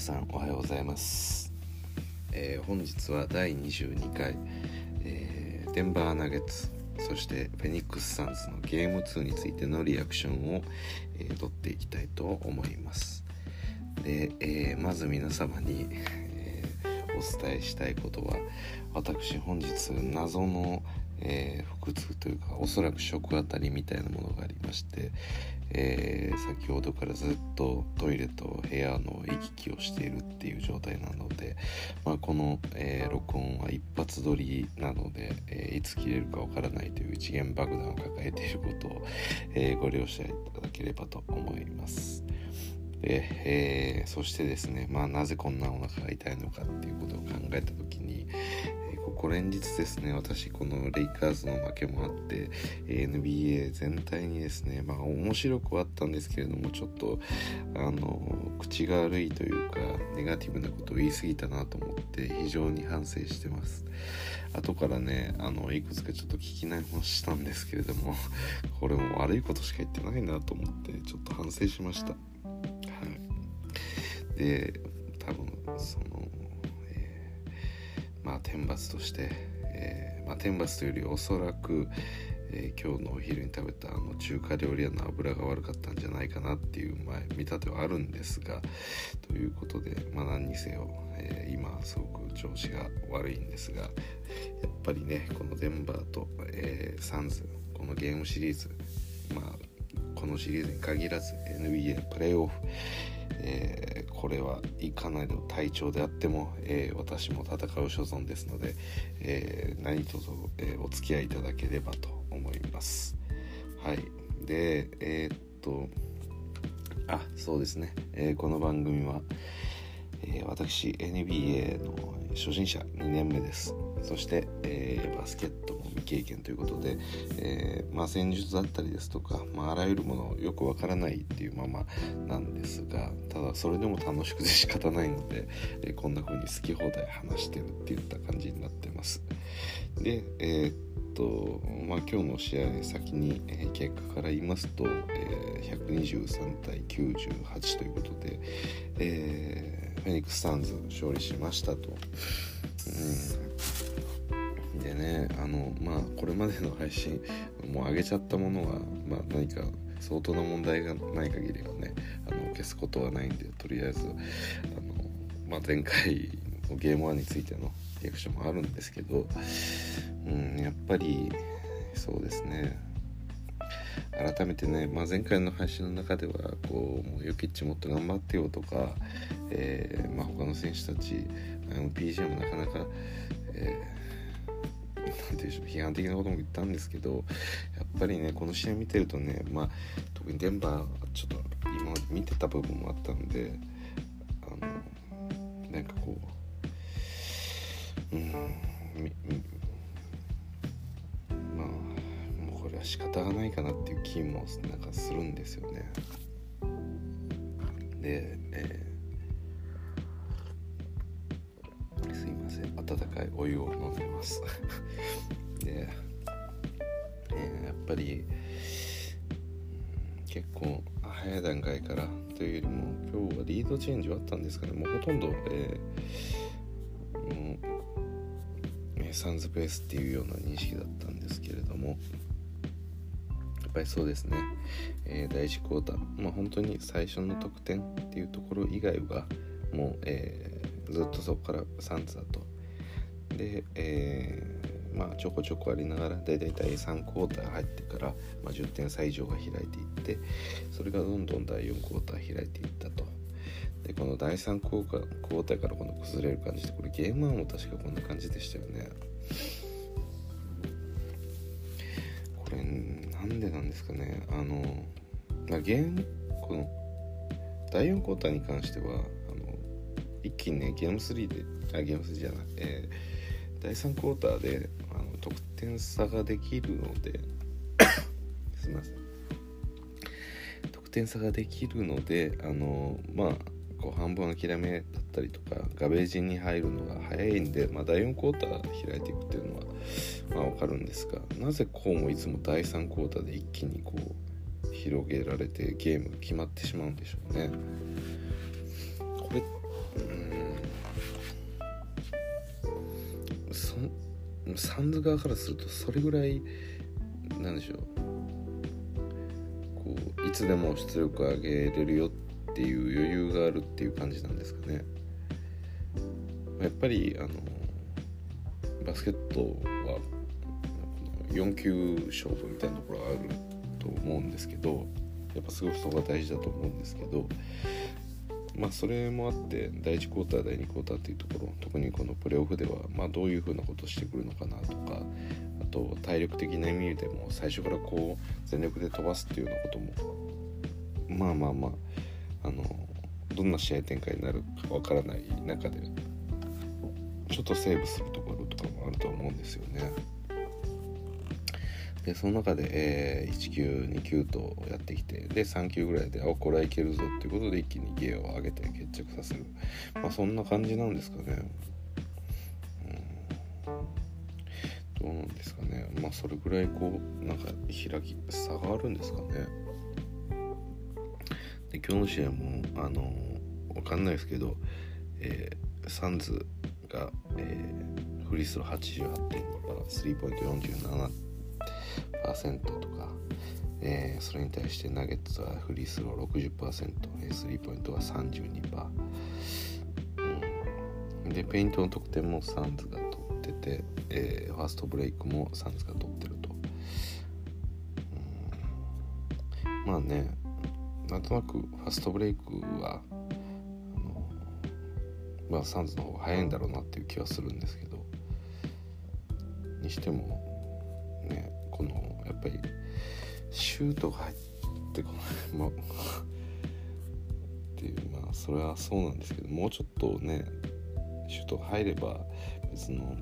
さんおはようございます、えー、本日は第22回、えー、デンバーナゲッツそしてフェニックスサンズのゲーム2についてのリアクションを、えー、取っていきたいと思います。で、えまず皆様に、えお伝えしたいことは私本日謎のえー、腹痛というかおそらく食あたりみたいなものがありまして、えー、先ほどからずっとトイレと部屋の行き来をしているっていう状態なので、まあ、この、えー、録音は一発撮りなので、えいつ切れるかわからないという一元爆弾を抱えていることを、えご了承いただければと思います。でえ、そしてですね、まあ、なぜこんなお腹が痛いのかっていうことを考えた時に、ここ連日ですね私このレイカーズの負けもあって NBA 全体にですねまあ面白くはあったんですけれどもちょっとあの口が悪いというかネガティブなことを言い過ぎたなと思って非常に反省してます。後からねあのいくつかちょっと聞き直ししたんですけれどもこれも悪いことしか言ってないなと思ってちょっと反省しました。はい。で多分そのまあ、天罰として、えー、まあ、天罰というよりおそらく、えー、今日のお昼に食べたあの中華料理屋の油が悪かったんじゃないかなっていう、まあ、見立てはあるんですがということで、まあ、何にせよ、えー、今すごく調子が悪いんですがやっぱりねこのデンバーと、えサンズこのゲームシリーズまあこのシリーズに限らず NBA プレーオフ、えー、これはいかなる体調であっても、えー、私も戦う所存ですので、えー、何卒、えお付き合いいただければと思います。はい。で、えっと、あ、そうですね。えこの番組は、え私 NBA の初心者2年目です。そして、えー、バスケットも未経験ということで、えー、まあ、戦術だったりですとか、まあ、あらゆるものをよくわからないっていうままなんですがただそれでも楽しくて仕方ないので、えー、こんな風に好き放題話してるっていった感じになってますでえっとまあ、今日の試合先に、え結果から言いますと、え123対98ということで、えフェニックス・サンズ勝利しましたと。でねあのまあこれまでの配信もう上げちゃったものは、まあ、何か相当な問題がない限りはねあの消すことはないんでとりあえずあの、まあ、前回のゲーム1についてのリアクションもあるんですけど、うん、やっぱりそうですね。改めてね、まあ、前回の配信の中ではこうもうヨキッチもっと頑張ってよとか、えーまあ、他の選手たち PG もなかなか、えーなんていうでしょう批判的なことも言ったんですけどやっぱりねこの試合見てるとねまあ特にデンバーちょっと今まで見てた部分もあったんであのなんかこううんは仕方がないかなっていう気もなんかするんですよね。で、えー温かいお湯を飲んでます。で、えー、やっぱり結構早い段階からというよりも今日はリードチェンジはあったんですかね。もうほとんど、えー、もう、サンズベースっていうような認識だったんですけれども。っぱりそうですね、えー、第1クォーター、まあ、本当に最初の得点っていうところ以外はもう、えー、ずっとそこからサンズだと。で、えー、まあ、ちょこちょこありながら大体第3クォーター入ってから、まあ、10点差以上が開いていってそれがどんどん第4クォーター開いていったと。でこの第3クォーターからこの崩れる感じでこれゲーム1も確かこんな感じでしたよね。なんでなんですかね。あの、まあ、ゲームこの第4クォーターに関してはあの一気にねゲーム3であゲーム3じゃない、えー第3クォーターであの得点差ができるので すみません。得点差ができるのであのまあこう半分諦めだったりとかガベージに入るのが早いんで、まあ、第4クォーター開いていくっていうのはまあ、わかるんですがなぜこうもいつも第3クォーターで一気にこう広げられてゲーム決まってしまうんでしょうね。これうんそサンズ側からするとそれぐらいなんでしょうこういつでも出力上げれるよっていう余裕があるっていう感じなんですかね。やっぱりあのバスケットは4球勝負みたいなところがあると思うんですけどやっぱすごくそこが大事だと思うんですけどまあそれもあって第1クォーター第2クォーターっていうところ特にこのプレーオフではまあどういうふうなことをしてくるのかなとかあと体力的な意味でも最初からこう全力で飛ばすっていうようなこともまあまあまああのどんな試合展開になるかわからない中でちょっとセーブするところとかもあると思うんですよね。でその中で、えー、1球2球とやってきてで3球ぐらいであこれはいけるぞっていうことで一気にゲーを上げて決着させるまあそんな感じなんですかね。うん、どうなんですかねまあそれぐらいこうなんか開き差があるんですかね。で今日の試合もあのわかんないですけど、えー、サンズが、えー、フリースロー88.2%スリーポイント47とか、えー、それに対してナゲッツはフリースロー60%、えスリーポイントは32%、うん、でペイントの得点もサンズが取ってて、えー、ファーストブレイクもサンズが取ってると、うん、まあねなんとなくファーストブレイクはまあ、サンズの方が早いんだろうなっていう気はするんですけど。にしてもねこのやっぱりシュートが入ってこない。まあっていうまあそれはそうなんですけどもうちょっとねシュートが入れば別の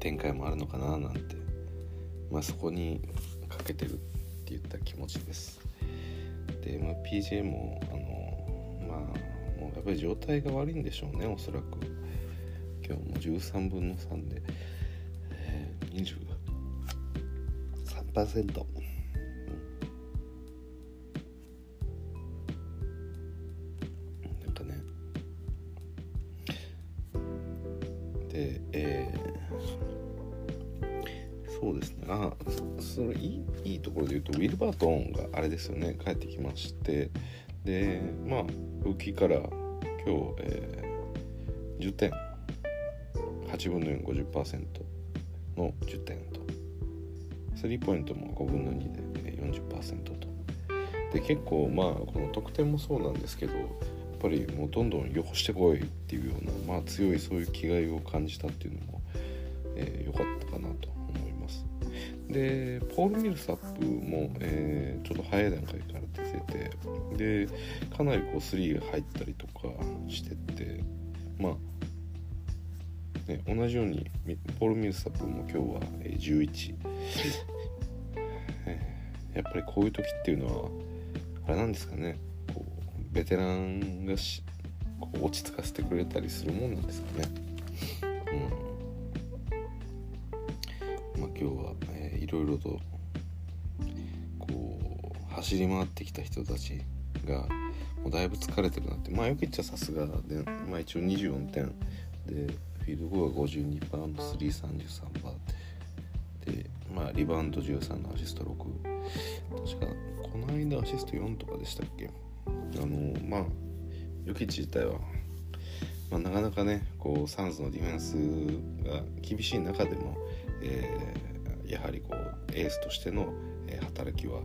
展開もあるのかななんてまあそこにかけてるって言った気持ちです。で、まあ、PJ もあのまあやっぱり状態が悪いんでしょうねおそらく。今日も13分の3で、えー、23%、なん。かね。でえー、そうですね。あそれいいいいところで言うとウィルバートンがあれですよね。帰ってきまして。でまあ浮きから今日、えー、10点。8分の450%の10点と。スリーポイントも5分の2で40%と。で結構まあこの得点もそうなんですけどやっぱりもうどんどんよこしてこいっていうようなまあ強いそういう気概を感じたっていうのも良、えー、かったかなと思います。でポール・ミルサップも、えー、ちょっと早い段階から出ててでかなりこう3が入ったりとかしてってまあね、同じようにポール・ミルサップも今日は11 やっぱりこういう時っていうのはあれなんですかね。こうベテランがしこう落ち着かせてくれたりするもんなんですかね。うん。まあ今日は、えー、いろいろと走り回ってきた人たちがもうだいぶ疲れてるなって。まあよく言っちゃさすがで、まあ、一応24点でフィールドゴーが52%の333%でまあリバウンド13のアシスト6確かこの間アシスト4とかでしたっけ？あのまあヨキチ自体は、まあ、なかなかねこうサンズのディフェンスが厳しい中でも、えー、やはりこうエースとしての働きは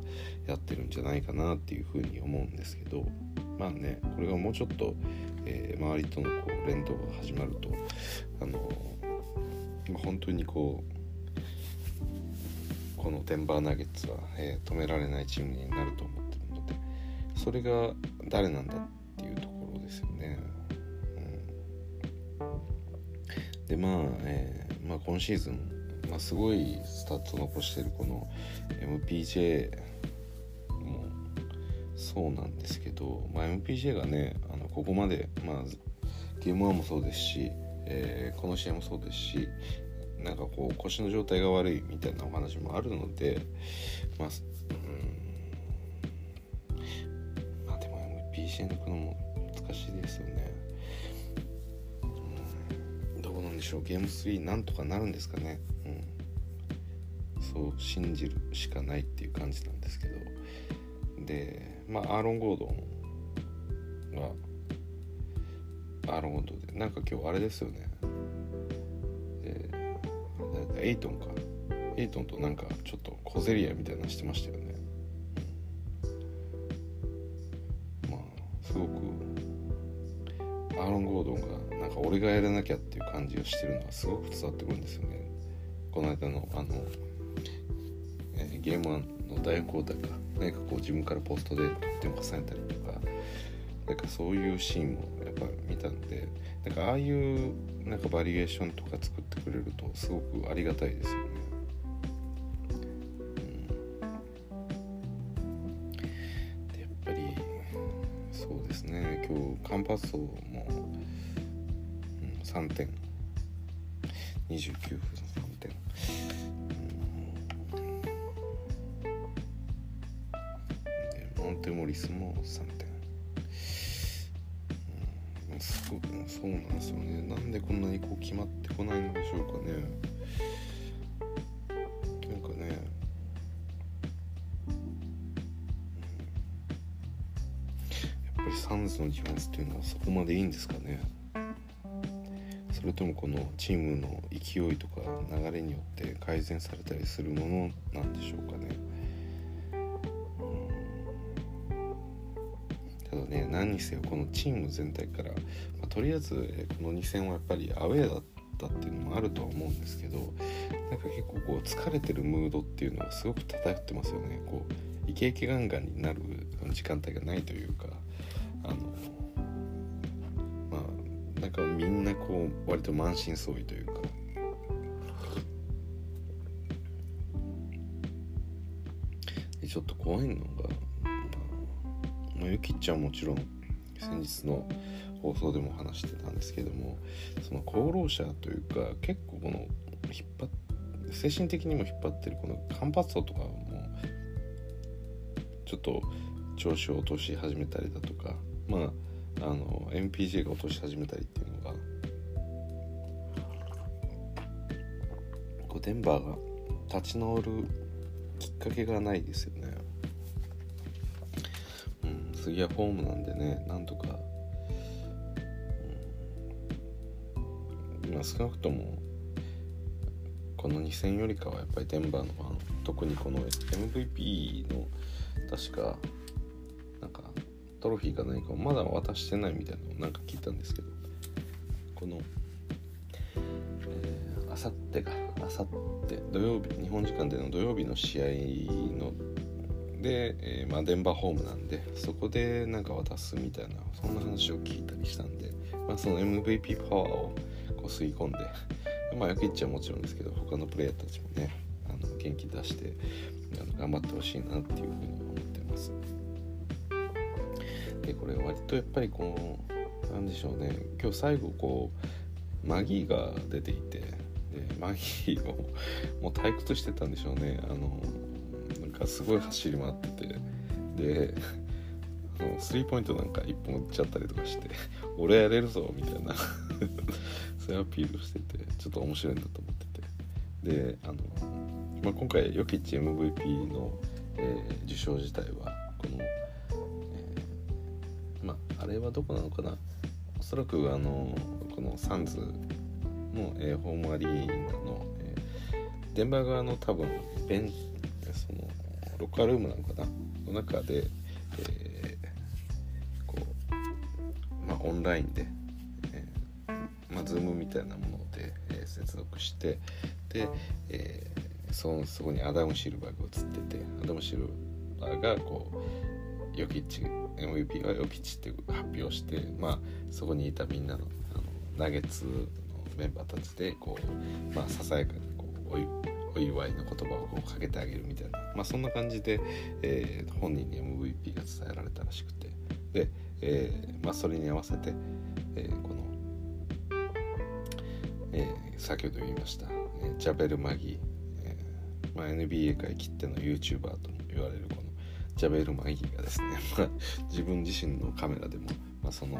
やってるんじゃないかなっていうふうに思うんですけどまあねこれがもうちょっと、えー、周りとのこう連動が始まるとあの本当にこうこのデンバーナゲッツは、えー、止められないチームになると思ってるのでそれが誰なんだっていうところですよね。うん、でまあ、えーまあ、今シーズンまあ、すごいスタッツ残してるこの MPJ もそうなんですけど、まあ、MPJ がねあのここまで、まあ、ゲーム1もそうですし、えー、この試合もそうですしなんかこう腰の状態が悪いみたいなお話もあるのでまあうん。まあでも MPJ 抜くのも難しいですよね。うん、どうなんでしょう。ゲーム3なんとかなるんですかね。うん。そう信じるしかないっていう感じなんですけど。でまあアーロン・ゴードンがアーロン・ゴードンでなんか今日あれですよね。エイトンか。エイトンとなんかちょっと小競り合いみたいなのしてましたよね、まあすごくアーロン・ゴードンがなんか俺がやらなきゃっていう感じをしてるのがすごく伝わってくるんですよね。この間のあの、えー、ゲーム1の第4交代か何かこう自分からポストで得点を重ねたりとかなんかそういうシーンもやっぱ見たんでなんかああいうなんかバリエーションとか作ってくれるとすごくありがたいですよね。でやっぱりそうですね。今日カンパッソも、うん、3点。29分。やっぱりサンズのディフェンスっていうのはそこまでいいんですかね？それともこのチームの勢いとか流れによって改善されたりするものなんでしょうかね？ただね何にせよこのチーム全体から、まあ、とりあえずこの2戦はやっぱりアウェーだったっていうのもあるとは思うんですけどなんか結構こう疲れてるムードっていうのがすごく漂ってますよね。こうイケイケガンガンになる時間帯がないというかかみんなこう割と満身創痍というか。ちょっと怖いのがまあ、ゆきちゃんもちろん先日の放送でも話してたんですけどもその功労者というか結構この引っ張精神的にも引っ張ってるこのカンパッソとかもちょっと調子を落とし始めたりだとかまああの MPG が落とし始めたりっていうのがこうデンバーが立ち直るきっかけがないですよね。うん次はホームなんでねなんとか、うん、まあ少なくともこの2戦よりかはやっぱりデンバーのファン特にこの MVP の確かなんかトロフィーか何かをまだ渡してないみたいなのをなんか聞いたんですけどこのあさってかあさって土曜日日本時間での土曜日の試合ので、えー、まあ、デンバーホームなんでそこでなんか渡すみたいなそんな話を聞いたりしたんで、まあ、その MVP パワーをこう吸い込んで まあヨキッチはもちろんですけど他のプレイヤーたちもねあの元気出してあの頑張ってほしいなっていうふうにでこれ割とやっぱりこうなんでしょうね。今日最後こうマギーが出ていてでマギーを もう退屈してたんでしょうね。あのなんかすごい走り回ってて。で スリーポイントなんか1本打っちゃったりとかして 俺やれるぞみたいな。そういうアピールしててちょっと面白いんだと思ってて。であの、まあ、今回ヨキッチ MVP の、えー、受賞自体はあれはどこなのかな？おそらくあのこのサンズの、えー、ホームアリーナの、えー、デンバー側の多分ベンそのロッカールームなのかな？の中で、えー、こう、まあ、オンラインで、えー、まあ、ズームみたいなもので、えー、接続してで、えー、そそこにアダム・シルバーが映っててアダム・シルバーがこうヨキッチ MVP はヨキッチって発表して、まあ、そこにいたみんなのあのナゲッツのメンバーたちでこう、まあ、ささやかにこうお祝いの言葉をこうかけてあげるみたいな、まあ、そんな感じで、えー、本人に MVP が伝えられたらしくてで、えーまあ、それに合わせて、えー、この、えー、先ほど言いました、えー、ジャベル・マギー、えーまあ、NBA 界きっての YouTuber とも言われるこのジャベル・マギーがですね、まあ、自分自身のカメラでも、まあ、その、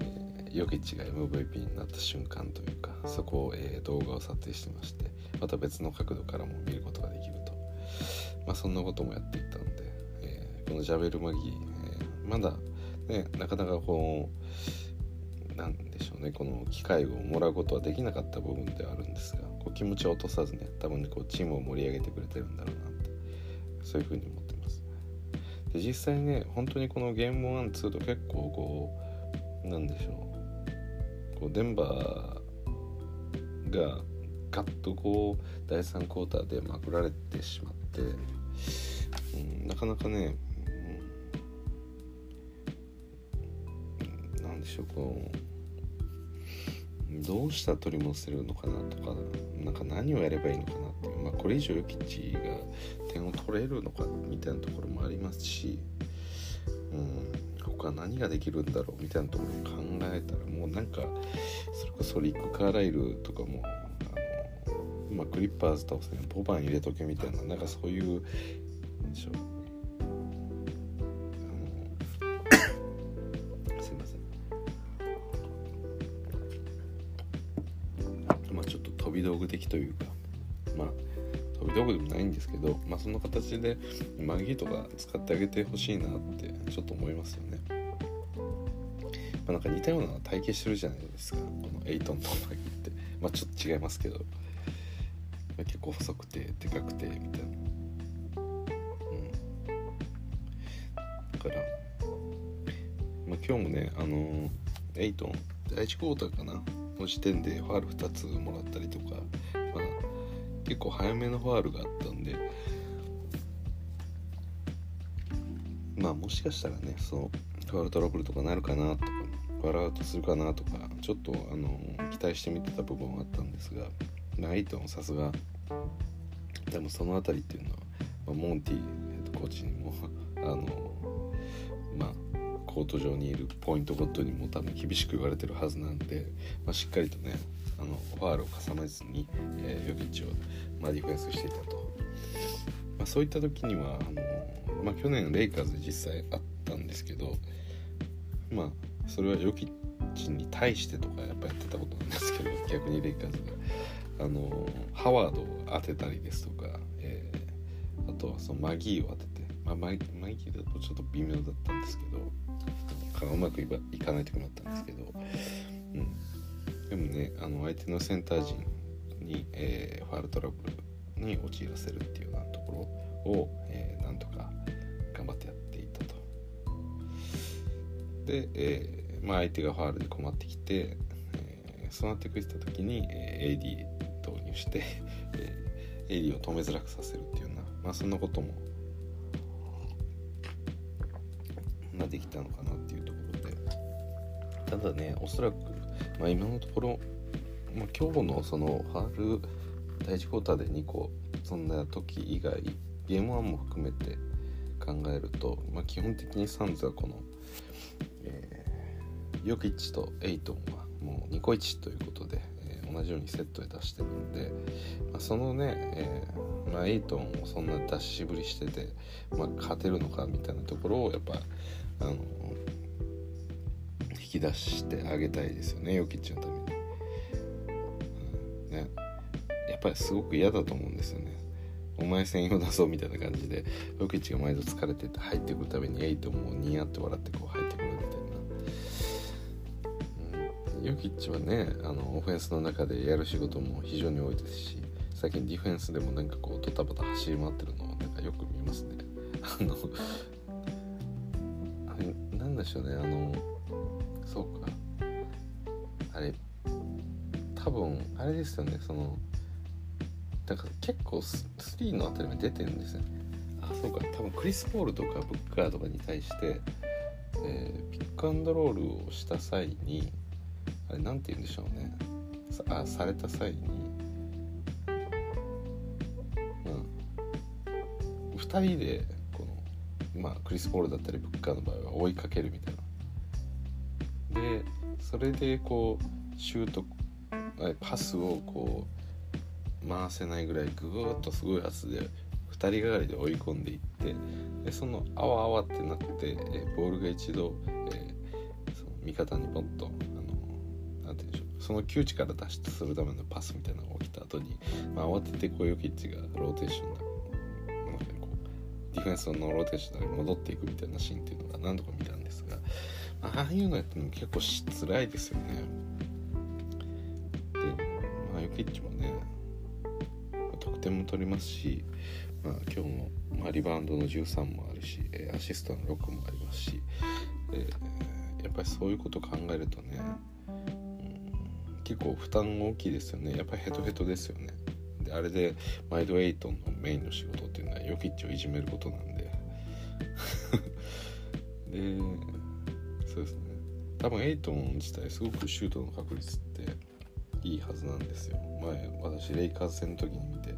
えー、ヨキッチが MVP になった瞬間というかそこを、えー、動画を撮影してましてまた別の角度からも見ることができると、まあ、そんなこともやっていったので、えー、このジャベルマギー、えまだねなかなかこうなんでしょうねこの機会をもらうことはできなかった部分ではあるんですがこう気持ちを落とさずね多分こうチームを盛り上げてくれてるんだろうなってそういうふうに思ってます。で実際ね本当にこのゲーム12と結構こうなんでしょう。こうデンバーがガッとこう第3クォーターでまくられてしまって、うん、なかなかね、うん、なんでしょうこうどうしたら取り戻せるのかなとかなんか何をやればいいのかなっていう、まあ、これ以上ヨキッチが点を取れるのかみたいなところもありますし、うん、他何ができるんだろうみたいなところを考えたらもうなんかそれこそリック・カーライルとかもあのまあ、クリッパーズ倒すにポバン入れとけみたいななんかそういうでしょ的というかまあ飛び道具でもないんですけどまあその形でマギーとか使ってあげてほしいなってちょっと思いますよね。まあなんか似たような体型してるじゃないですか。このエイトンとマギーって。まあちょっと違いますけど。結構細くてでかくてみたいな。うん。だから、まあ、今日もねあのー、エイトン第1クォーターかな？の時点でファール2つもらったりとか、結構早めのファールがあったんでまあもしかしたらねそのファールトラブルとかなるかなとかファールアウトするかなとかちょっとあの期待して見てた部分はあったんですがナイトもさすがでもその辺りっていうのは、まあ、モンティヘッドコーチにも あのまあコート上にいるポイントごとにも多分厳しく言われてるはずなんで、まあ、しっかりとねあのファールを重ねずに、えー、ヨキッチを、まあ、ディフェンスしていたと、まあ、そういった時にはあの、まあ、去年レイカーズ実際あったんですけどまあそれはヨキッチに対してとかやっぱやってたことなんですけど 逆にレイカーズが。あのハワードを当てたりですとか、えー、あとはそのマギーを当てて、まあ、マギーだとちょっと微妙だったんですけどうまくいかない時もあったんですけど、うん、でもねあの相手のセンター陣に、えー、ファールトラブルに陥らせるっていうようなところを、えー、なんとか頑張ってやっていたと。で、えーまあ、相手がファールで困ってきて、えー、そうなってくれた時に、えー、AD 投入して、えー、エリを止めづらくさせるっていうような、まあ、そんなことも、できたのかなっていうところでただねおそらく、まあ、今のところ、まあ、今日のそのハール第1クォーターで2個そんな時以外ゲーム1も含めて考えると、まあ、基本的にサンズはこの、えー、ヨキッチとエイトンはもう2個1ということで、同じようにセットで出してるんで、まあ、そのね、えー、まあ、エイトンをそんな出しぶりしてて、まあ、勝てるのかみたいなところをやっぱあのき出してあげたいですよねヨキッチのために、うん、ね。やっぱりすごく嫌だと思うんですよね。お前専用だぞみたいな感じでヨキッチが毎度疲れてて入ってくるたびにエイトもニヤって笑ってこう入ってくるみたいな。ヨキッチはねあのオフェンスの中でやる仕事も非常に多いですし最近ディフェンスでもなんかこうドタバタ走り回ってるのをなんかよく見ますね。あのなんでしょうねあのそうか。あれ多分あれですよねそのだから結構スリーのあたりまで出てるんですよ。ねあそうか。多分クリス・ポールとかブッカーとかに対して、えー、ピックアンドロールをした際にあれなんて言うんでしょうね。さあされた際にうん。2人でこのまあクリス・ポールだったりブッカーの場合は追いかけるみたいな。でそれでこうシュートパスをこう回せないぐらいグーッとすごい圧で2人がかりで追い込んでいってでそのあわあわってなって、えボールが一度、え、その味方にポンとその窮地から脱出するためのパスみたいなのが起きた後に、まあ、慌ててこうヨキッチがローテーションでこうディフェンスのローテーションで戻っていくみたいなシーンっていうのが何度か見たんですが、ああいうのやっても結構し辛いですよね。で、まあ、ヨキッチもね得点も取りますし、まあ、今日も、まあ、リバウンドの13もあるしアシストの6もありますし、え、やっぱりそういうこと考えるとね結構負担大きいですよね。やっぱりヘトヘトですよね。であれでマイドエイトのメインの仕事っていうのはヨキッチをいじめることなんで。でそうですね。多分エイトン自体すごくシュートの確率っていいはずなんですよ。前私レイカーズ戦の時に見て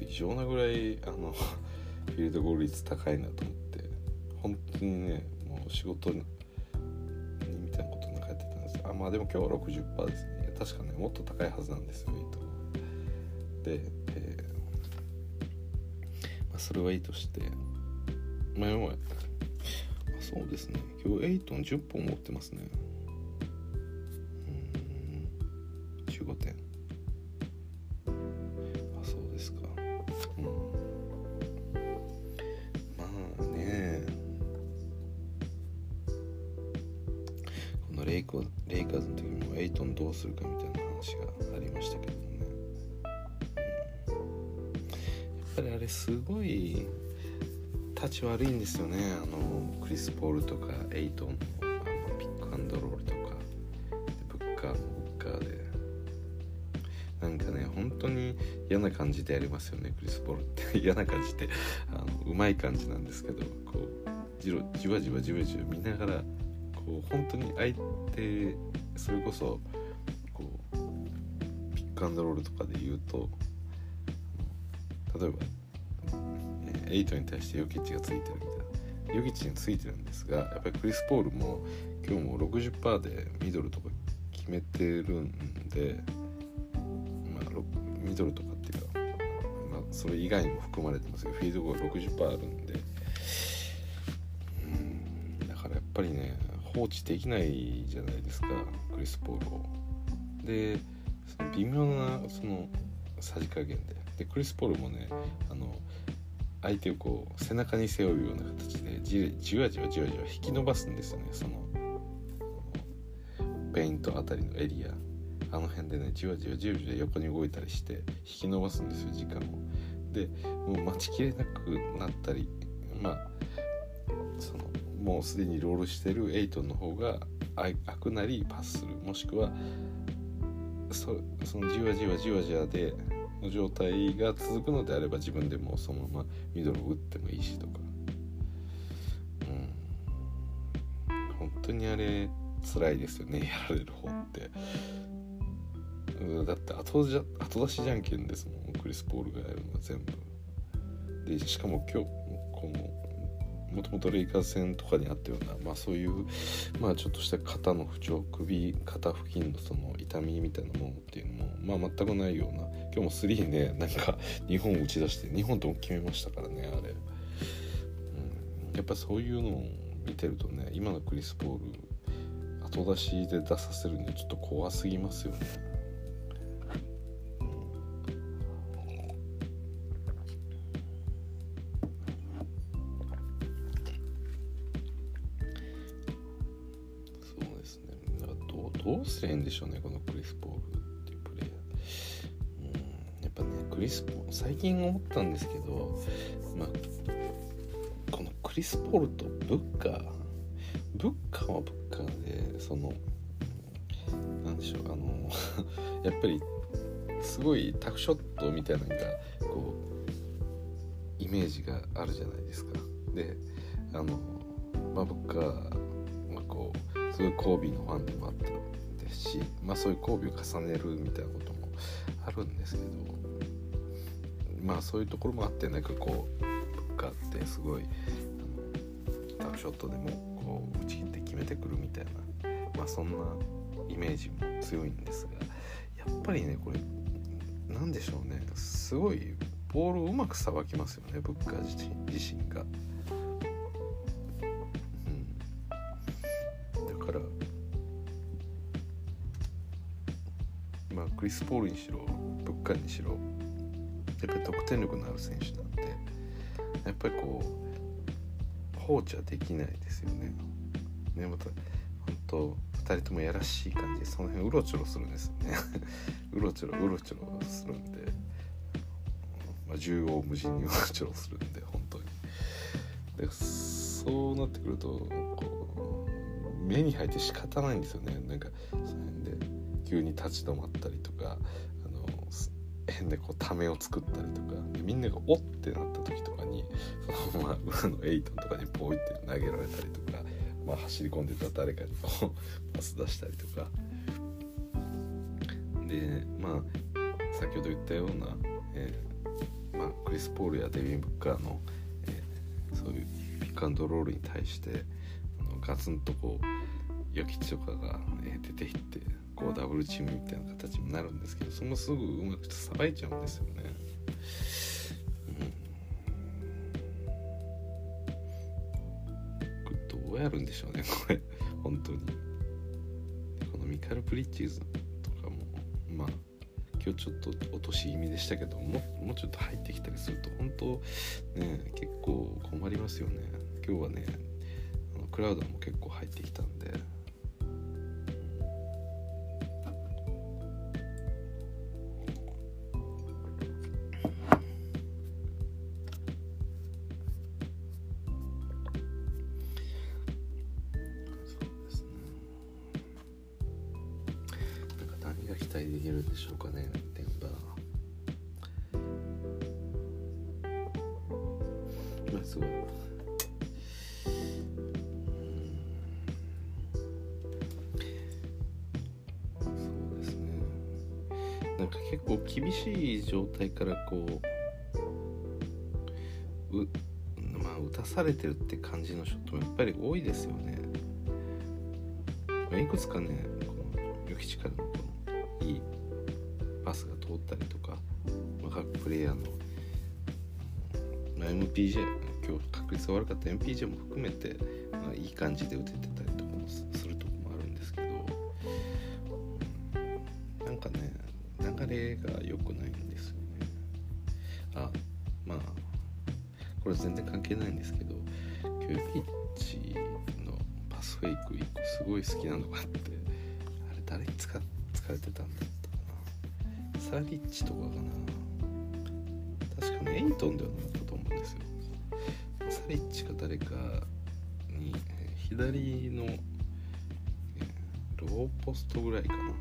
異常なぐらいあの フィールドゴール率高いなと思って本当にねもう仕事にみたいなことなんかやってたんです。あまあでも今日は60%ですね。確かねもっと高いはずなんですよエイトで、えー、まあ、それはいいとしてまあそうですね。今日エイトン10本持ってますね。うん。15点。悪いんですよね。あのクリス・ポールとかエイトンのあのピックアンドロールとか。ブッカーもブッカーで。なんかね本当に嫌な感じでやりますよねクリス・ポールって。嫌な感じってあのうまい感じなんですけどこうじろじわじわじわじわ見ながらこう本当に相手それこそこうピックアンドロールとかで言うと例えば、エイトに対してヨキッチがついてるみたいな。ヨキッチについてるんですがやっぱりクリス・ポールも今日も60%でミドルとか決めてるんで、まあ、ミドルとかっていうか、まあ、それ以外にも含まれてますけどフィードゴール60%あるんで。うんだからやっぱりね放置できないじゃないですかクリス・ポールを。でその微妙なそのさじ加減で。でクリス・ポールもねあの相手をこう背中に背負うような形でじじわじわじわじわ引き伸ばすんですよね。そのペイントあたりのエリア。あの辺でねじわじわじわじわ横に動いたりして引き伸ばすんですよ時間を。でもう待ちきれなくなったりまあそのもうすでにロールしてるエイトの方が開くなりパスする。もしくはそそのじわじわじわじわでの状態が続くのであれば自分でもそのままミドルを打ってもいいしとか。うん。本当にあれ辛いですよね。やられる方って。だって後じゃ後出しじゃんけんですもん。クリス・ポールがやるのは全部。でしかも今日このもともとレイカーズ戦とかにあったような、まあ、そういう、まあ、ちょっとした肩の不調首肩付近のその痛みみたいなものっていうのも、まあ、全くないような今日も3ねなんか2本打ち出して2本とも決めましたからねあれ、うん、やっぱそういうのを見てるとね今のクリス・ポール後出しで出させるにはちょっと怖すぎますよね。そうですね。どうすりゃいいんでしょうねこのリス・ポ最近思ったんですけどまあこのクリス・ポールとブッカーブッカーはブッカーでそのなんでしょうあの やっぱりすごいタフショットみたいなのがこうイメージがあるじゃないですか。であのまあブッカーはこうすごいコービーのファンでもあったですし、まあ、そういう交尾を重ねるみたいなこともあるんですけどまあそういうところもあってなんかこうブッカーってすごいタフショットでもこう打ち切って決めてくるみたいな、まあ、そんなイメージも強いんですがやっぱりねこれ何でしょうねすごいボールをうまくさばきますよねブッカー自身が。うん、だからまあ、クリス・ポールにしろブッカーにしろやっぱり得点力のある選手なんでやっぱりこう放置はできないですよね。ねまた本当2人ともやらしい感じでその辺うろちょろするんですよね。うろちょろうろちょろするんで、まあ、縦横無尽にうろちょろするんで本当に。でそうなってくるとこう目に入って仕方ないんですよね。なんかその辺で急に立ち止まったりとかでこうためを作ったりとかみんなが「おっ!」ってなった時とかにその まま裏のエイトンとかにポイって投げられたりとかまあ、走り込んでた誰かにこうパス出したりとかでまあ先ほど言ったような、えー、まあ、クリス・ポールやデビン・ブッカーの、えー、そういうピックアンドロールに対してあのガツンとこうヨキチとかが、え出ていってこうダブルチームみたいな形になるんですけどそのすぐうまくさばいちゃうんですよね。うやるんでしょうねこれ。本当に。このミカル・プリッチーズとかもまあ今日ちょっと落とし気味でしたけどももうちょっと入ってきたりすると本当ね結構困りますよね。今日はねクラウドも結構入ってきたんで。されてるって感じのショットもやっぱり多いですよね。いくつかねこの与吉からのこのいいパスが通ったりとか、まあ、各プレイヤーの、まあ、MPJ 今日確率が悪かった MPJ も含めて、まあ、いい感じで打ててたフェイク1個すごい好きなのがあってあれ誰に使使われてたんだったかな。サリッチとかかな。確かにエイトンではなかったと思うんですよ。サリッチか誰かに左のローポストぐらいかなの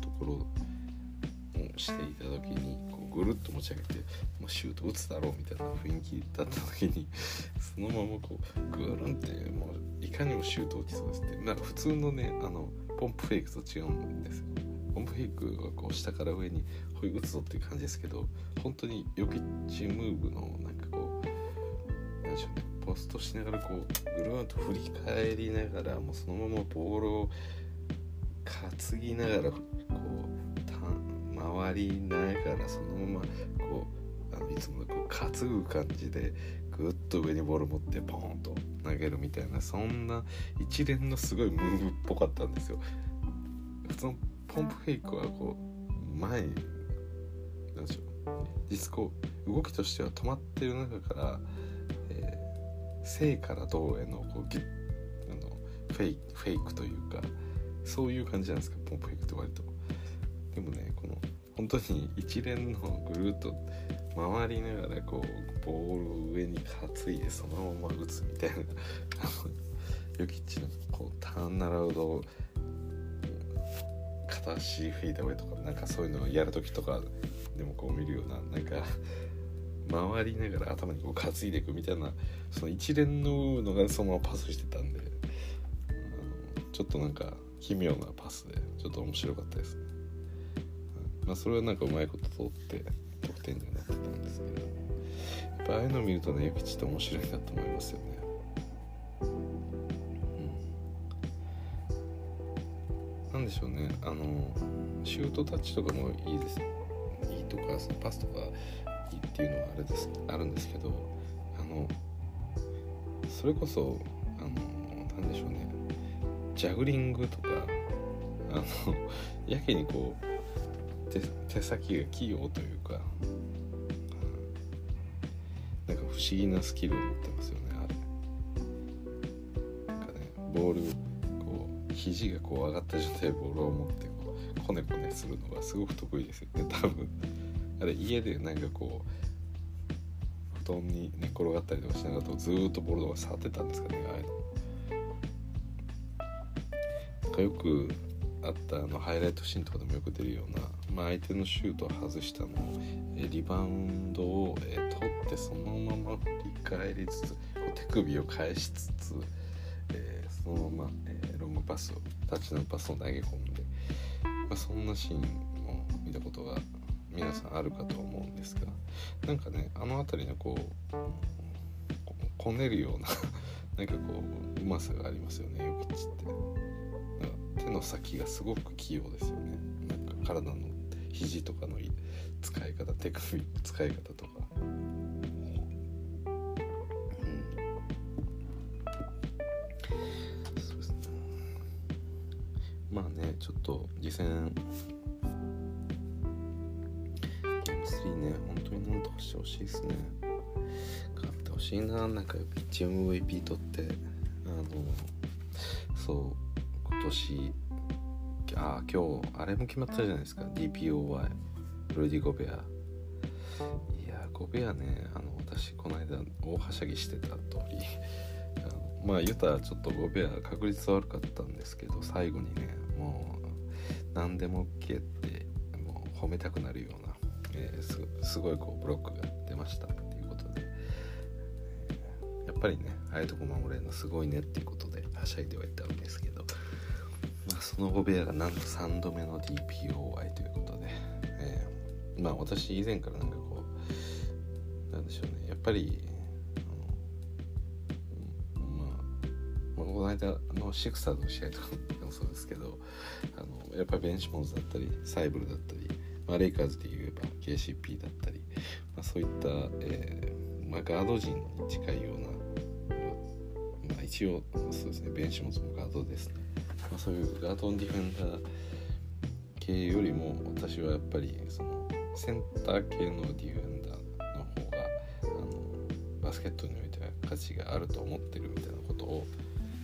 ところをしていた時にこうぐるっと持ち上げてもうシュート打つだろうみたいな雰囲気だった時にそのままこうぐるんってもういかにもシュート打ちそうですってなんか普通のねあのポンプフェイクと違うんですよ。ポンプフェイクはこう下から上にほい打つぞっていう感じですけど本当にヨキッチムーブのなんかこう何でしょうねポストしながらこうぐるんと振り返りながらもうそのままボールを担ぎながらこう回りながらそのままこうあのいつもこう担ぐ感じでぐっと上にボール持ってポーンと投げるみたいなそんな一連のすごいムーブっぽかったんですよ。普通のポンプフェイクはこう前に何でしょう実こう動きとしては止まってる中から、えー、正から胴へのこうギュッあのフェイフェイクというかそういう感じなんですかポンプフェイクって割と。でもねこの本当に一連のぐるっと回りながらこうボールを上に担いでそのまま打つみたいなヨキッチのこうターンアラウド片足フェイダウェイとかなんかそういうのをやる時とかでもこう見るようななんか回りながら頭にこう担いでいくみたいなその一連ののがそのままパスしてたんで。ちょっとなんか奇妙なパスでちょっと面白かったですね。まあそれはなんかうまいこと通って。ってたんですけどやっぱああいうのを見るとねゆきちって面白いなと思いますよね。うん、なんでしょうねあのシュートタッチとかもいいですいいとかパスとかいいっていうのはあれですあるんですけどあのそれこそあのなんでしょうねジャグリングとかあのやけにこう手手先が器用という、か不思議なスキルを持ってますよねあれなんかねボールこう肘がこう上がった状態でボールを持ってこうコネコネするのがすごく得意ですよね。多分あれ家でなんかこう布団に寝転がったりとかしながらずっとボールとか触ってたんですかねああいうのなんかよくあったあのハイライトシーンとかでもよく出るような、まあ、相手のシュートを外したのを、リバウンドを、え取ってその振り返りつつ手首を返しつつ、えー、そのまま、えー、ロングパスをタッチのパスを投げ込んで、まあ、そんなシーンも見たことが皆さんあるかと思うんですがなんかねあの辺りのこうこねるような なんかこううまさがありますよねヨキッチって。手の先がすごく器用ですよねなんか体の肘とかの使い方手首の使い方とか、ちょっと次戦ゲーム3ね本当になんとかしてほしいですね。勝ってほしいななんかチーム MVP 取ってあのそう今年あ今日あれも決まったじゃないですか DPOY ルディ・ゴベア。いやゴベアねあの私この間大はしゃぎしてた通り。まあ言うたらちょっとゴベア確率悪かったんですけど最後にねもう何でも OK ってもう褒めたくなるような、えー、すごいこうブロックが出ましたっていうことで。やっぱりねああいうとこ守れるのすごいねっていうことではしゃいではいたんですけど。まあ、その後部屋がなんと3度目の DPOI ということで、えー、まあ私以前からなんかこうなんでしょうねやっぱり、まあ、この間のシクサーの試合とかもそうですけどあのやっぱりベンチモンズだったりサイブルだったり、まあ、レイカーズで言えば KCP だったり、まあ、そういった、えーまあ、ガード陣に近いような、まあ、一応そうですねベンチモンズもガードですね。まあ、そういうガードンディフェンダー系よりも私はやっぱりそのセンター系のディフェンダーの方があのバスケットにおいては価値があると思ってるみたいなことを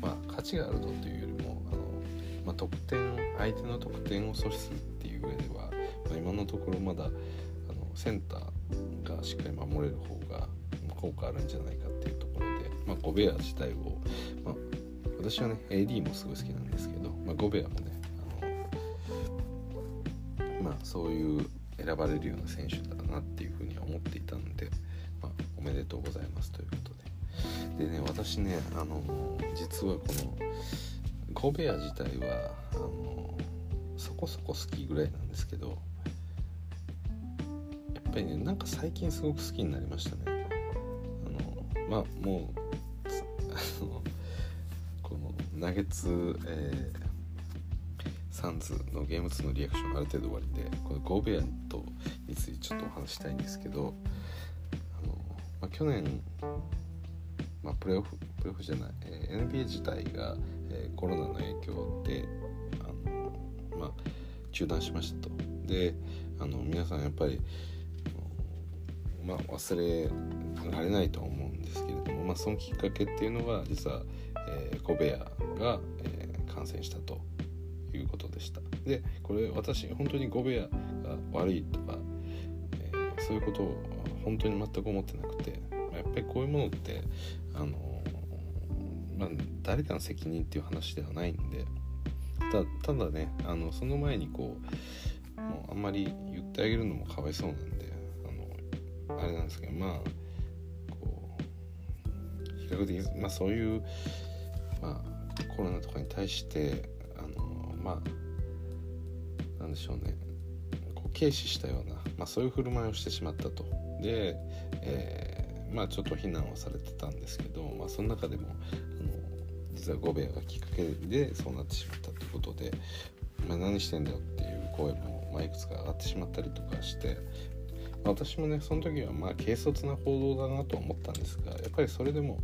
まあ価値があるとというより、まあ、得点相手の得点を阻止するっていう上では、まあ、今のところまだあのセンターがしっかり守れる方が効果あるんじゃないかっていうところで、まあ、ゴベア自体を、まあ、私はね AD もすごい好きなんですけど、まあ、ゴベアもねあのまあそういう選ばれるような選手だなっていうふうに思っていたので、まあ、おめでとうございますということで。でね私ねあの実はこのゴベア自体はあのそこそこ好きぐらいなんですけどやっぱりねなんか最近すごく好きになりましたね。あのまあもうあのナゲッツ、えー、サンズのゲーム2のリアクションある程度終わりでこのゴーベアとについてちょっとお話したいんですけどあの、まあ、去年、まあ、プレーオフプレーオフじゃない、えー、NBA 自体が、えー、コロナの影響であの、まあ、中断しましたと。であの皆さんやっぱりまあ、忘れられないとは思うんですけれども、まあ、そのきっかけっていうのが実はえー、コベアが、えー、感染したということでしたでこれ私本当にゴベアが悪いとか、えー、そういうことを本当に全く思ってなくてやっぱりこういうものってあのまあ、誰かの責任っていう話ではないんでたただねあのその前にこうもうあんまり言ってあげるのもかわいそうなんであのあれなんですけどまあこう比較的、まあ、そういうまあ、コロナとかに対してあのまあなんでしょうねこう軽視したような、まあ、そういう振る舞いをしてしまったと。で、えー、まあちょっと非難はされてたんですけど、まあ、その中でもあの実はゴベアがきっかけでそうなってしまったということで、まあ、何してんだよっていう声も、まあ、いくつか上がってしまったりとかしてま私もねその時はまあ軽率な報道だなと思ったんですがやっぱりそれでも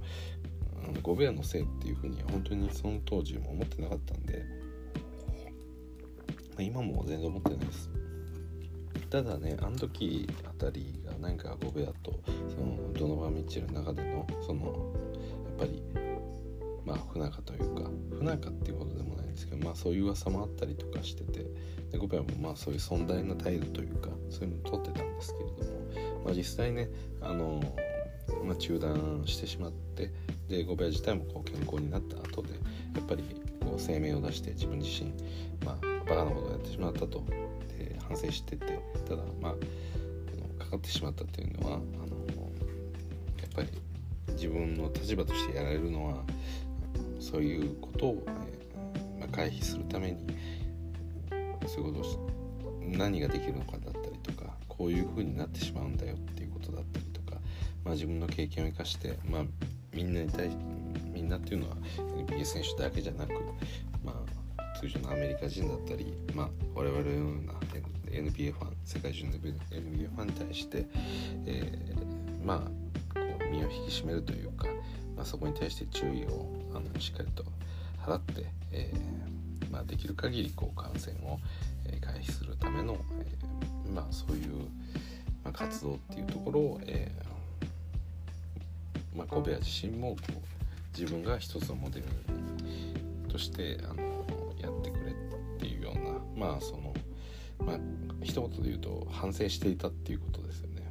ゴベアのせいっていうふうに本当にその当時も思ってなかったんで、まあ、今も全然思ってないです。ただねあの時あたりがなんかゴベアとそのドノバン・ミッチェルの中でのそのやっぱりまあ不仲というか不仲っていうことでもないんですけどまあそういう噂もあったりとかしててでゴベアもまあそういう尊大な態度というかそういうのを取ってたんですけれども、まあ、実際ねあの、まあ、中断してしまってでゴベア自体もこう健康になった後でやっぱりこう声明を出して自分自身まあバカなことをやってしまったと。反省しててただまあかかってしまったっていうのはあのやっぱり自分の立場としてやられるのはそういうことを、えまあ、回避するためにそういうことを何ができるのかだったりとかこういう風になってしまうんだよっていうことだったりとか、まあ、自分の経験を生かして、まあ、みんなに対してみんなっていうのは NBA 選手だけじゃなく、まあ、通常のアメリカ人だったり、まあ、我々のような NBA ファン世界中の NBA ファンに対して、えー、まあこう身を引き締めるというか、まあ、そこに対して注意をあのしっかりと払って、えー、まあ、できる限りこう感染を、え回避するための、えー、まあ、そういう、ま活動っていうところを、えまあ、コベア自身もこう自分が一つのモデルとしてあのやってくれっていうようなまあそのまあ一言で言うと反省していたっていうことですよね。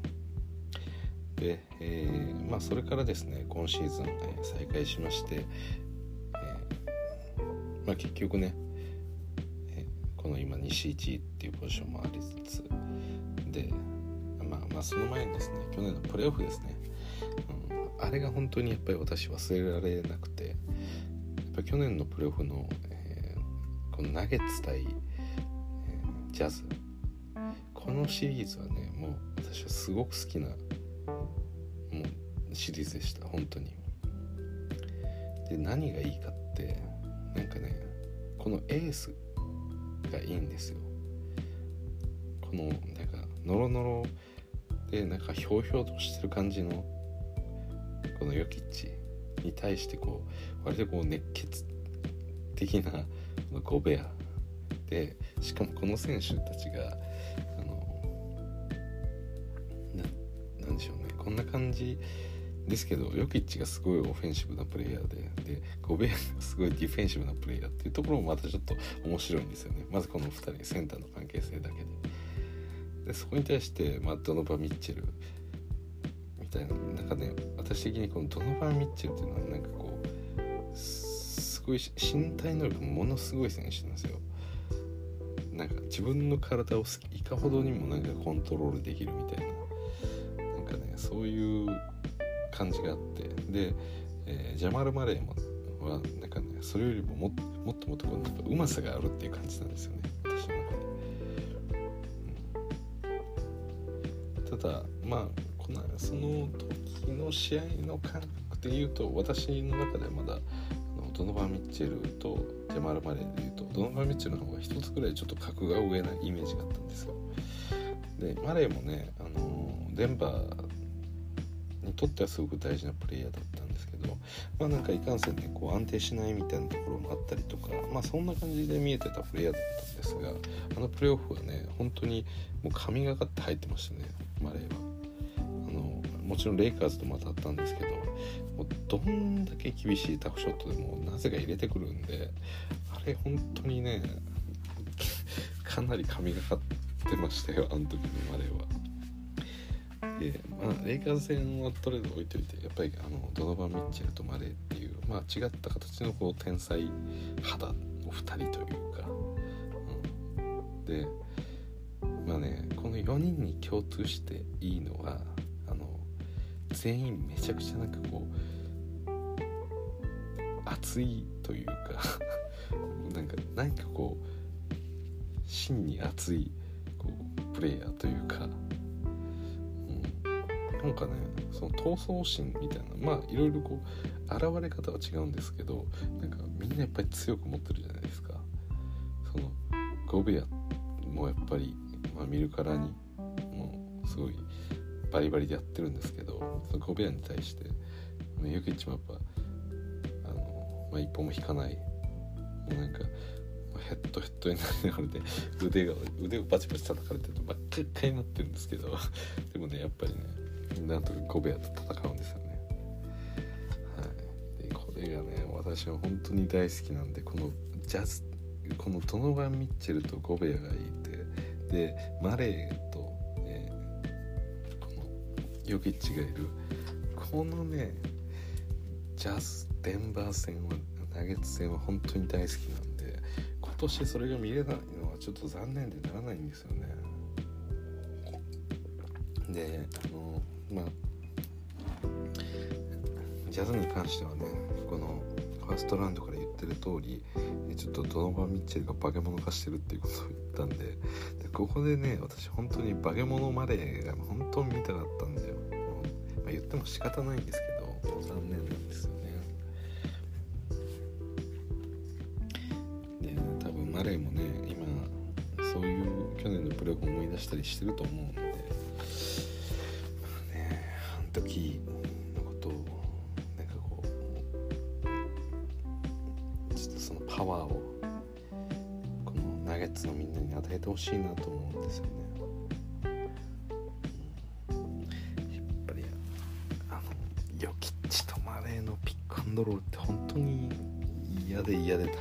で、えー、まあそれからですね今シーズン、え、再開しまして、えー、まあ結局ね、えー、この今西1位っていうポジションもありつつでまあまあその前にですね去年のプレーオフですね、うん、あれが本当にやっぱり私忘れられなくてやっぱ去年のプレーオフの、え、このナゲッツ対、ジャズ。このシリーズはねもう私はすごく好きなもうシリーズでした。本当に。で何がいいかってなんかねこのエースがいいんですよ。このなんかノロノロでなんかひょうひょうとしてる感じのこのヨキッチに対してこう割とこう熱血的なゴベアでしかもこの選手たちがあの。なんでしょうね。こんな感じですけどヨキッチがすごいオフェンシブなプレイヤーででゴベアがすごいディフェンシブなプレイヤーっていうところもまたちょっと面白いんですよね。まずこの2人センターの関係性だけで。でそこに対してまあ、ドノバ・ミッチェルみたいななんかね私的にこのドノバ・ミッチェルっていうのはなんかこうすごい身体能力ものすごい選手なんですよ。なんか自分の体をいかほどにもなんかコントロールできるみたいななんかねそういう感じがあってで、えー、ジャマル・マレーもはなんかねそれよりもももっともっとこううまさがあるっていう感じなんですよね私の中で、うん、ただまあこのその時の試合の感覚で言うと私の中ではまだドノバ・ミッチェルとジャマル・マレーで言うとドノバン・ミッチェルの方が一つぐらいちょっと格が上なイメージがあったんですよでマレーもねあのデンバーにとってはすごく大事なプレイヤーだったんですけどまあなんかいかんせんねこう安定しないみたいなところもあったりとかまあそんな感じで見えてたプレイヤーだったんですがあのプレーオフはね本当にもう神がかって入ってましたねマレーは。もちろんレイカーズとも当たったんですけどもうどんだけ厳しいタフショットでもなぜか入れてくるんであれ本当にねかなり神がかってましたよあの時のマレーは。で、まあ、レイカーズ戦はとりあえず置いといてやっぱりあのドノバン・ミッチェルとマレーっていう、まあ、違った形のこう天才肌の2人というか、うん、でまあねこの4人に共通していいのは全員めちゃくちゃなんかこう熱いというか なんか何かこう真に熱いこうプレイヤーというかうん。なんかねその闘争心みたいなまあいろいろこう現れ方は違うんですけどなんかみんなやっぱり強く持ってるじゃないですか。そのゴベアもやっぱり、まあ、見るからにもうすごいバリバリでやってるんですけどそのゴベアに対してユキッチもやっぱあの、まあ、一歩も引かない。もうなんかヘッドヘッドになりながらで腕が腕をバチバチ叩かれてると真っ赤っかになってるんですけど でもねやっぱりねなんとかゴベアと戦うんですよね。はい。でこれがね私は本当に大好きなんでこのジャズこのドノバン・ミッチェルとゴベアがいてでマレー、ヨキッチがいる。このねジャズデンバー戦はナゲッツ戦は本当に大好きなんで今年それが見れないのはちょっと残念でならないんですよね。であのまあジャズに関してはねこのファーストラウンドから言ってる通りちょっとドノバン・ミッチェルが化け物化してるっていうことを言ったんででここでね私本当に化け物マレーが本当に見たかったんだよ、まあ、言っても仕方ないんですけど残念なんですよねで多分マレーもね今そういう去年のプレーを思い出したりしてると思うんでまあねあの時のことをなんかこうちょっとそのパワーをこのナゲッツのみんなに与えてほしいなと思うんですよね。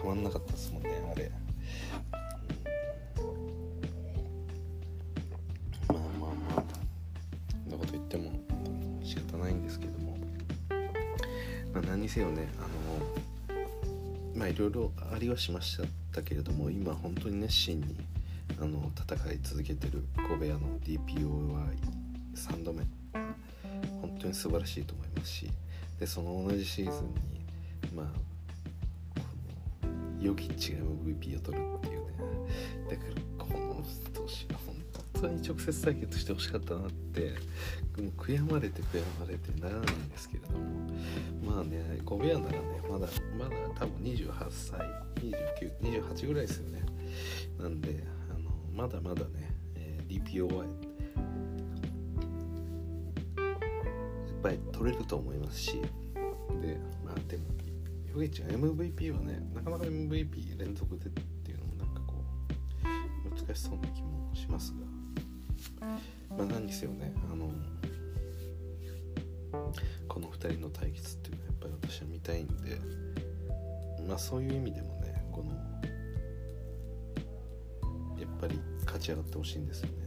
で嫌でたまんなかったですもんねあれ。まあまあまあ。そんなこと言っても仕方ないんですけども、まあ、何にせよねあのまあいろいろありはしましたけれども今本当に熱心にあの戦い続けてる神戸屋の DPOY3 度目。本当に素晴らしいと思いますしでその同じシーズンにまあヨキッチが MVP を取るっていうね。だからこの投手は本当に直接対決してほしかったなってもう悔やまれて悔やまれてならないんですけれども。まあね5部屋ならねまだまだ多分28歳2928ぐらいですよね。なんであのまだまだね、えー DPOY いっぱい取れると思いますし。でまあでもヨゲッチは MVP はねなかなか MVP 連続でっていうのもなんかこう難しそうな気もしますが。まあ何にせよねあのこの2人の対決っていうのはやっぱり私は見たいんでまあそういう意味でもねこのやっぱり勝ち上がってほしいんですよね。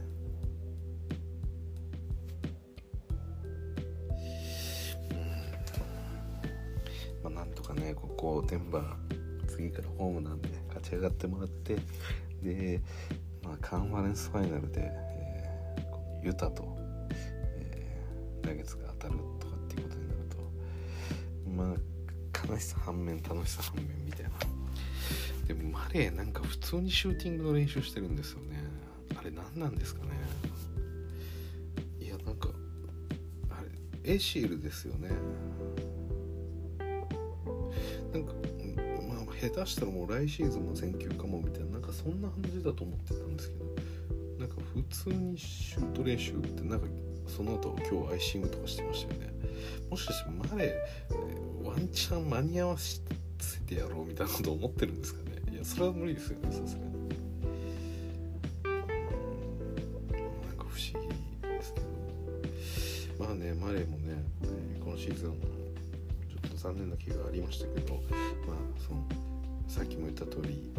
ここデンバー次からホームなんで勝ち上がってもらってで、まあ、カンファレンスファイナルで、えーこのユタと、えーナゲツが当たるとかっていうことになるとまあ悲しさ反面楽しさ反面みたいな。でもマレーなんか普通にシューティングの練習してるんですよね。あれ何なんですかね。いやなんかあれエシールですよね。下手したらもう来シーズンも全休かもみたいななんかそんな話だと思ってたんですけどなんか普通にシュート練習ってなんかその後今日アイシングとかしてましたよね。もしかしてマレーワンチャン間に合わせてやろうみたいなこと思ってるんですかね。いやそれは無理ですよねさすがに。なんか不思議ですけど。まあねマレーもねえー今シーズンちょっと残念な気がありましたけどまあそのさっきも言った通り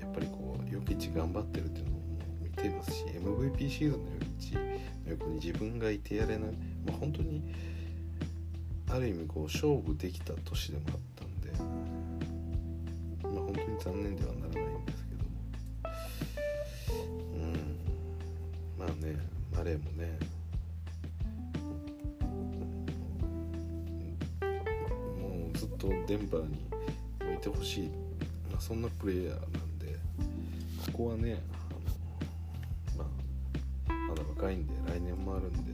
やっぱりこうヨキチ頑張ってるっていうのも見てますし MVP シーズンのヨキッチの横に自分がいてやれない、まあ、本当にある意味こう勝負できた年でもあったんでまあ本当に残念ではならないんですけど。うん。まあねマレーもねもうずっとデンバーに、そんなプレイヤーなんでここはねあの、まあ、まだ若いんで来年もあるんで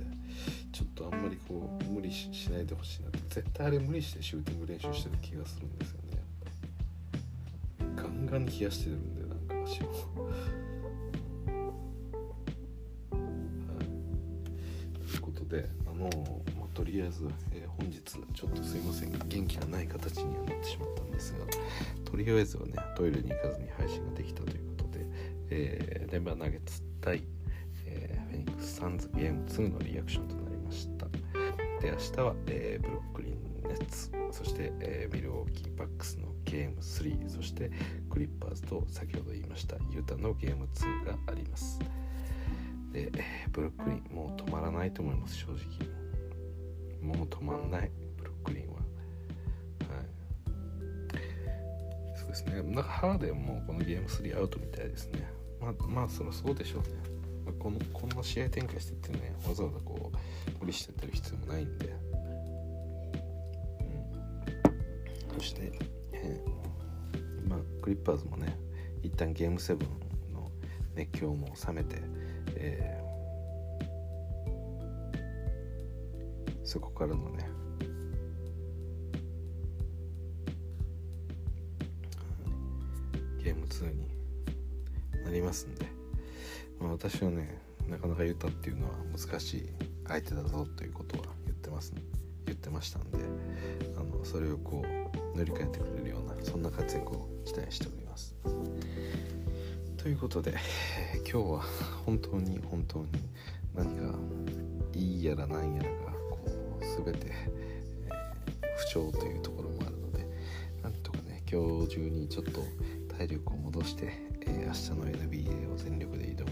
ちょっとあんまりこう無理ししないでほしいなって絶対あれ無理してシューティング練習してる気がするんですよねガンガン冷やしてるんでなんか足を。はい、ということであの、まあ、とりあえず、えー本日ちょっとすいません元気がない形にはなってしまったんですがとりあえずはねトイレに行かずに配信ができたということで、えー、デンバーナゲッツ対、えー、フェニックス・サンズゲーム2のリアクションとなりました。で明日は、えー、ブロックリン・ネッツそして、えー、ミルウォーキー・バックスのゲーム3そしてクリッパーズと先ほど言いましたユタのゲーム2があります。でブロックリンもう止まらないと思います正直。もう止まんない。ブロックリンは。はい。そうですね。なんかハーデンもこのゲーム3アウトみたいですね。まあまあそりそうでしょうね、まあ、このこんな試合展開してってねわざわざこう無理してってる必要もないんで、うん、そして、えー、まあクリッパーズもね一旦ゲーム7の熱狂も冷めてえー、そこからのねゲーム2になりますんで、まあ、私はねなかなかユタっていうのは難しい相手だぞということは言ってます言ってましたんであのそれをこう乗り換えてくれるようなそんな活躍を期待しております。ということで、今日は本当に本当に何かいいやらなんやらが全て、えー、不調というところもあるのでなんとかね今日中にちょっと体力を戻して、えー、明日の NBA を全力で挑む